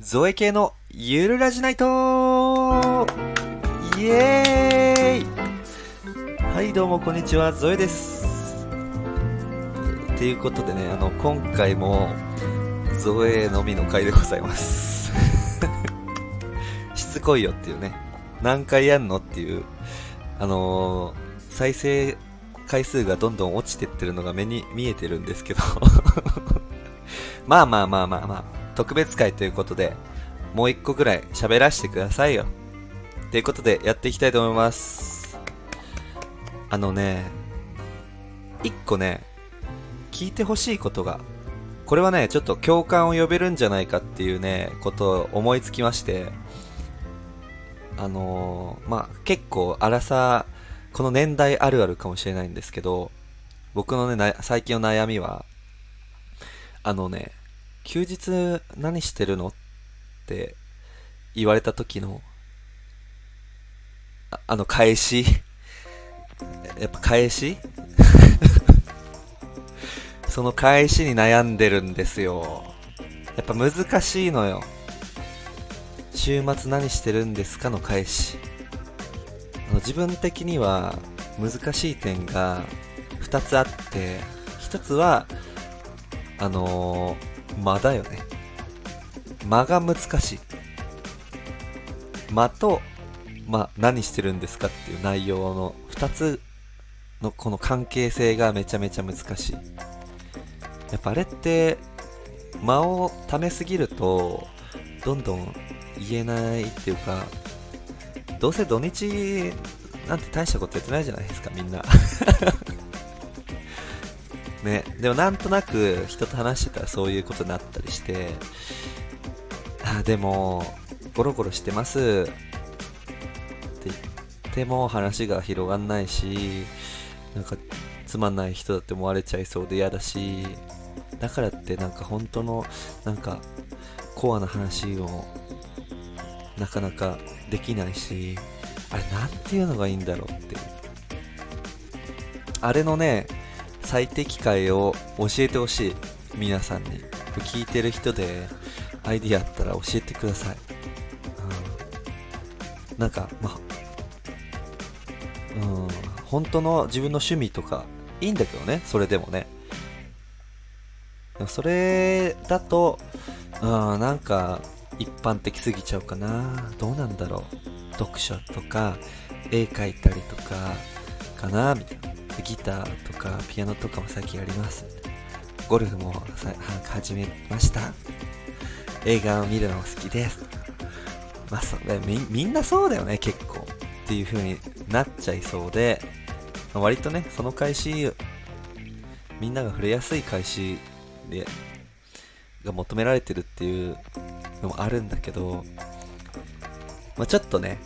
ゾエ系のゆるラジナイト。イエーイ。はいどうもこんにちは、ゾエです。っていうことでね、あの、今回も、ゾエのみの回でございます。しつこいよっていうね、何回やんのっていう、あのー再生回数がどんどん落ちてってるのが目に見えてるんですけど、まあまあまあまあまあ、特別会ということで、もう一個ぐらい喋らせてくださいよ。ということで、やっていきたいと思います。あのね、一個ね、聞いてほしいことが、これはね、ちょっと共感を呼べるんじゃないかっていうね、ことを思いつきまして、あのーまあ、結構、荒さ、この年代あるあるかもしれないんですけど、僕のね、最近の悩みは、あのね、休日何してるの？って言われた時の、ああの返し、やっぱ返し？その返しに悩んでるんですよ。やっぱ難しいのよ。週末何してるんですかの返し。あの自分的には難しい点が2つあって、1つは、あのー、間だよね。間が難しい。間と、ま、何してるんですかっていう内容の2つのこの関係性がめちゃめちゃ難しい。やっぱあれって、間を溜めすぎると、どんどん言えないっていうか、どうせ土日なんて大したことやってないじゃないですか、みんな。ね、でもなんとなく人と話してたらそういうことになったりして、あ、でも、ゴロゴロしてますって言っても話が広がんないし、なんかつまんない人だって思われちゃいそうで嫌だし、だからってなんか本当のなんかコアな話をなかなかできないし、あれなんていうのがいいんだろうって。あれのね、最適解を教えてほしい。皆さんに。聞いてる人でアイディアあったら教えてください。うん、なんか、まあ、うん、本当の自分の趣味とかいいんだけどね、それでもね。それだと、うん、なんか一般的すぎちゃうかな。どうなんだろう。読書とか、絵描いたりとか、かなみたいな。ギターとかピアノとかも最近やります。ゴルフもさ始めました。映画を見るのも好きです。まあそみ、みんなそうだよね、結構。っていう風になっちゃいそうで、割とね、その開始、みんなが触れやすい開始で、が求められてるっていうのもあるんだけど、まあ、ちょっとね、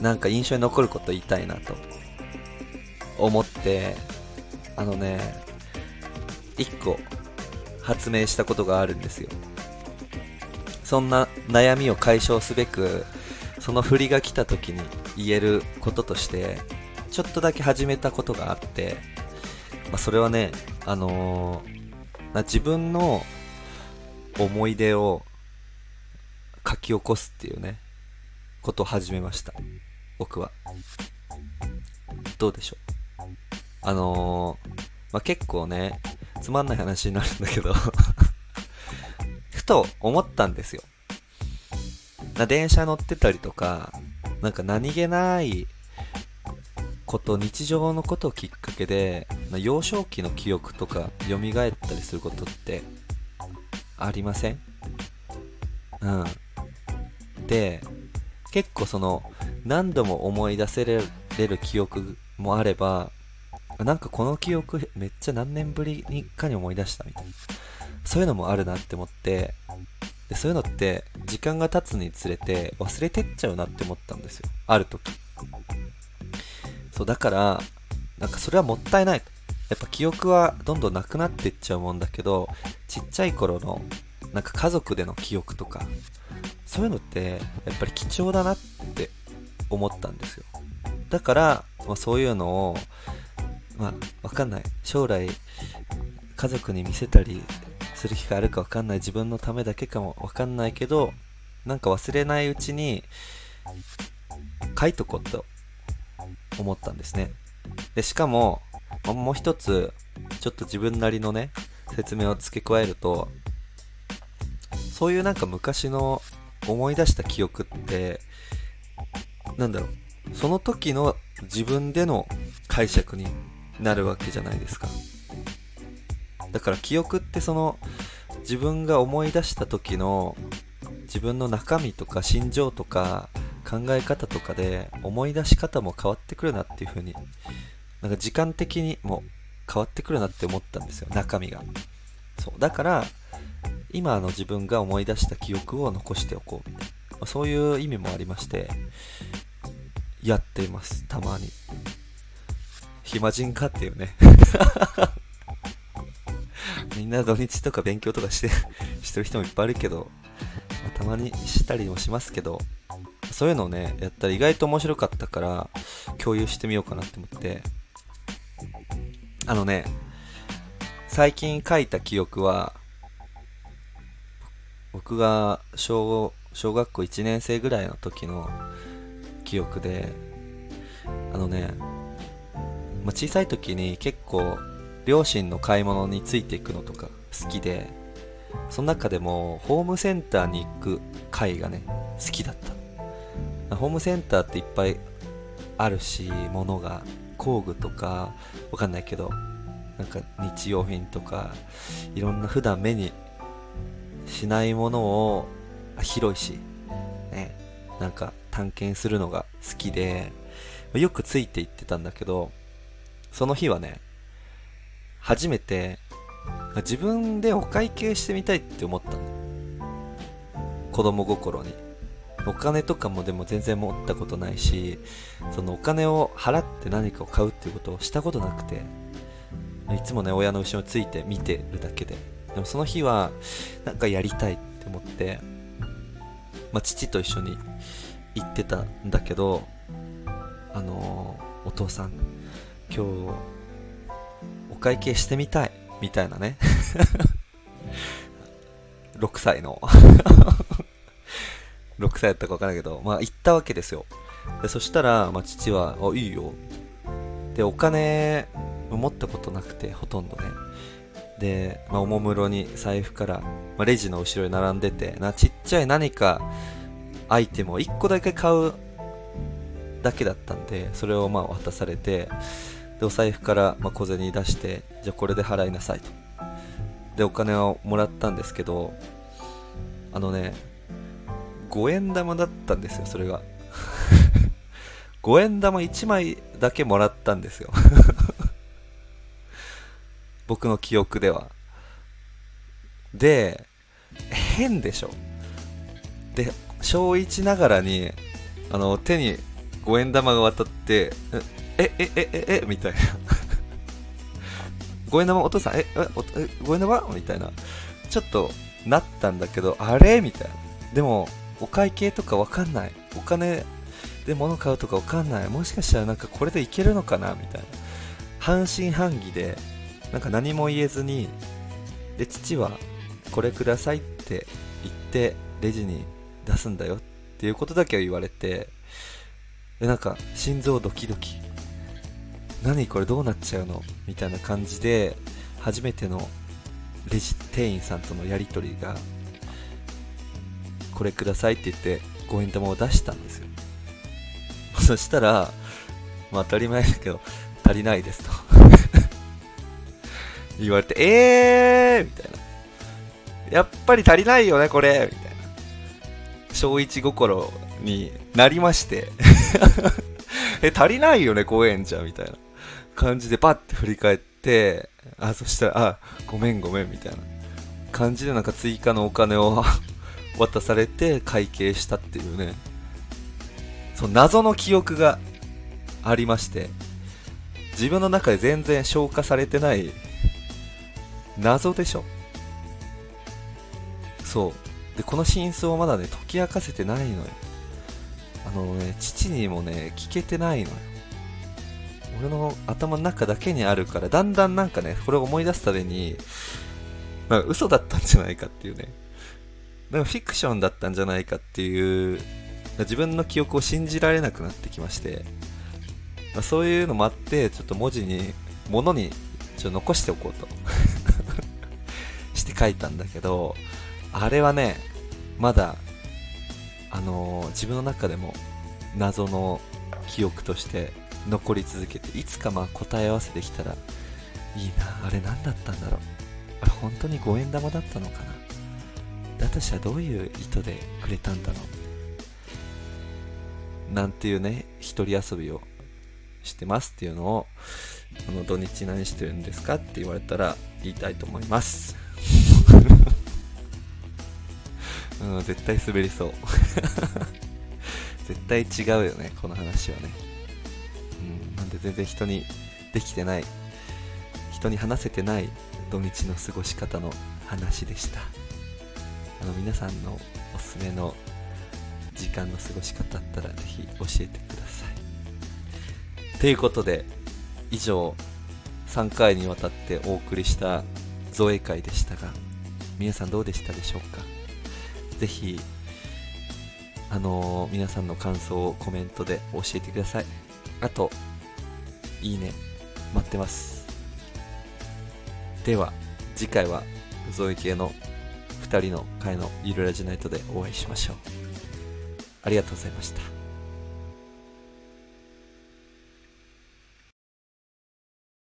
なんか印象に残ること言いたいなと思って、あのね、一個発明したことがあるんですよ。そんな悩みを解消すべく、その振りが来た時に言えることとして、ちょっとだけ始めたことがあって、まあ、それはね、あのー自分の思い出を書き起こすっていうね、ことを始めました。僕は。どうでしょう？あのーまあ、結構ね、つまんない話になるんだけど ふと思ったんですよ。な電車乗ってたりとか、なんか何気ないこと、日常のことをきっかけで、まあ幼少期の記憶とか蘇ったりすることってありません？うん。で、結構その、何度も思い出せれる記憶もあれば、なんかこの記憶めっちゃ何年ぶりにかに思い出したみたいな。そういうのもあるなって思って、でそういうのって時間が経つにつれて忘れてっちゃうなって思ったんですよ。ある時。そう、だから、なんかそれはもったいない。やっぱ記憶はどんどんなくなってっちゃうもんだけど、ちっちゃい頃の、なんか家族での記憶とか、そういうのって、やっぱり貴重だなって思ったんですよ。だから、まあ、そういうのを、まあ、わかんない。将来、家族に見せたりする機会あるかわかんない。自分のためだけかも。わかんないけどなんか忘れないうちに書いとこうと思ったんですね。でしかももう一つちょっと自分なりのね説明を付け加えるとそういうなんか昔の思い出した記憶ってなんだろう。その時の自分での解釈になるわけじゃないですか。だから記憶ってその自分が思い出した時の自分の中身とか心情とか考え方とかで思い出し方も変わってくるなっていう風になんか時間的にも変わってくるなって思ったんですよ。中身が。そう。だから今の自分が思い出した記憶を残しておこう。みたいなそういう意味もありましてやっています。たまに。暇人かっていうね。みんな土日とか勉強とかしてしてる人もいっぱいいるけど、まあ、たまにしたりもしますけどそういうのをねやったら意外と面白かったから共有してみようかなって思って。あのね最近書いた記憶は僕が小小学校1年生ぐらいの時の記憶であのね、まあ、小さい時に結構両親の買い物についていくのとか好きでその中でもホームセンターに行く回がね好きだった。ホームセンターっていっぱいあるし物が工具とかわかんないけどなんか日用品とかいろんな普段目にしないものを広いしねなんか探検するのが好きでよくついていってたんだけどその日はね初めて自分でお会計してみたいって思ったの。子供心に。お金とかもでも全然持ったことないしそのお金を払って何かを買うっていうことをしたことなくていつもね親の後ろについて見てるだけで。でもその日はなんかやりたいって思って、まあ、父と一緒に行ってたんだけどあのー、お父さん今日お会計してみたい。みたいなね。6歳の。6歳やったか分からないけど。まあ行ったわけですよ。でそしたら、まあ、父は「あいいよ」でお金持ったことなくてほとんどね。で、まあ、おもむろに財布から、まあ、レジの後ろに並んでてなちっちゃい何かアイテムを1個だけ買うだけだったんでそれをまあ渡されてでお財布からま小銭出してじゃあこれで払いなさいと。でお金をもらったんですけどあのね5円玉だったんですよそれが。5円玉1枚だけもらったんですよ。僕の記憶では。で変でしょ。で小1ながらにあの手に5円玉が渡ってえええええみたいな。5円玉お父さんええ5円玉みたいな。ちょっとなったんだけどあれ？みたいな。でもお会計とかわかんない。お金？で物買うとかわかんない。もしかしたらなんかこれでいけるのかな？みたいな。半信半疑でなんか何も言えずにで父はこれくださいって言ってレジに出すんだよっていうことだけは言われてでなんか心臓ドキドキ。何これどうなっちゃうの？みたいな感じで初めてのレジ店員さんとのやり取りがこれくださいって言って5円玉を出したんですよ そしたら、まあ当たり前だけど足りないですと 言われて、えーみたいな。やっぱり足りないよね、これみたいな。小一心になりまして え、足りないよね、公園じゃ、みたいな感じでパッて振り返って、あ、そしたら、あ、ごめんごめん、みたいな感じでなんか追加のお金を 渡されて会計したっていうね、その謎の記憶がありまして、自分の中で全然消化されてない謎でしょ。そう。でこの真相をまだね解き明かせてないのよ。あのね父にもね聞けてないのよ。俺の頭の中だけにあるからだんだんなんかねこれを思い出すたびになんか嘘だったんじゃないかっていうね。なんかフィクションだったんじゃないかっていう、自分の記憶を信じられなくなってきまして、まあそういうのもあって、ちょっと文字に、物にちょっと残しておこうと して書いたんだけど、あれはね、まだ、あのー自分の中でも謎の記憶として残り続けて、いつかまあ答え合わせできたらいいな、あれ何だったんだろう。あれ本当に五円玉だったのかなだとしたらどういう意図でくれたんだろうなんていうね、一人遊びをしてますっていうのを、この土日何してるんですかって言われたら言いたいと思います。うん、絶対滑りそう。絶対違うよね、この話はね。うん、なんで全然人にできてない、人に話せてない土日の過ごし方の話でした。あの、皆さんのおすすめの時間の過ごし方あったらぜひ教えてください。ということで、以上、3回にわたってお送りした造影会でしたが、皆さんどうでしたでしょうか？ぜひ、あのー皆さんの感想をコメントで教えてください。あと、いいね、待ってます。では、次回は、ゾイ系の2人の会のゆるラジナイトでお会いしましょう。ありがとうございました。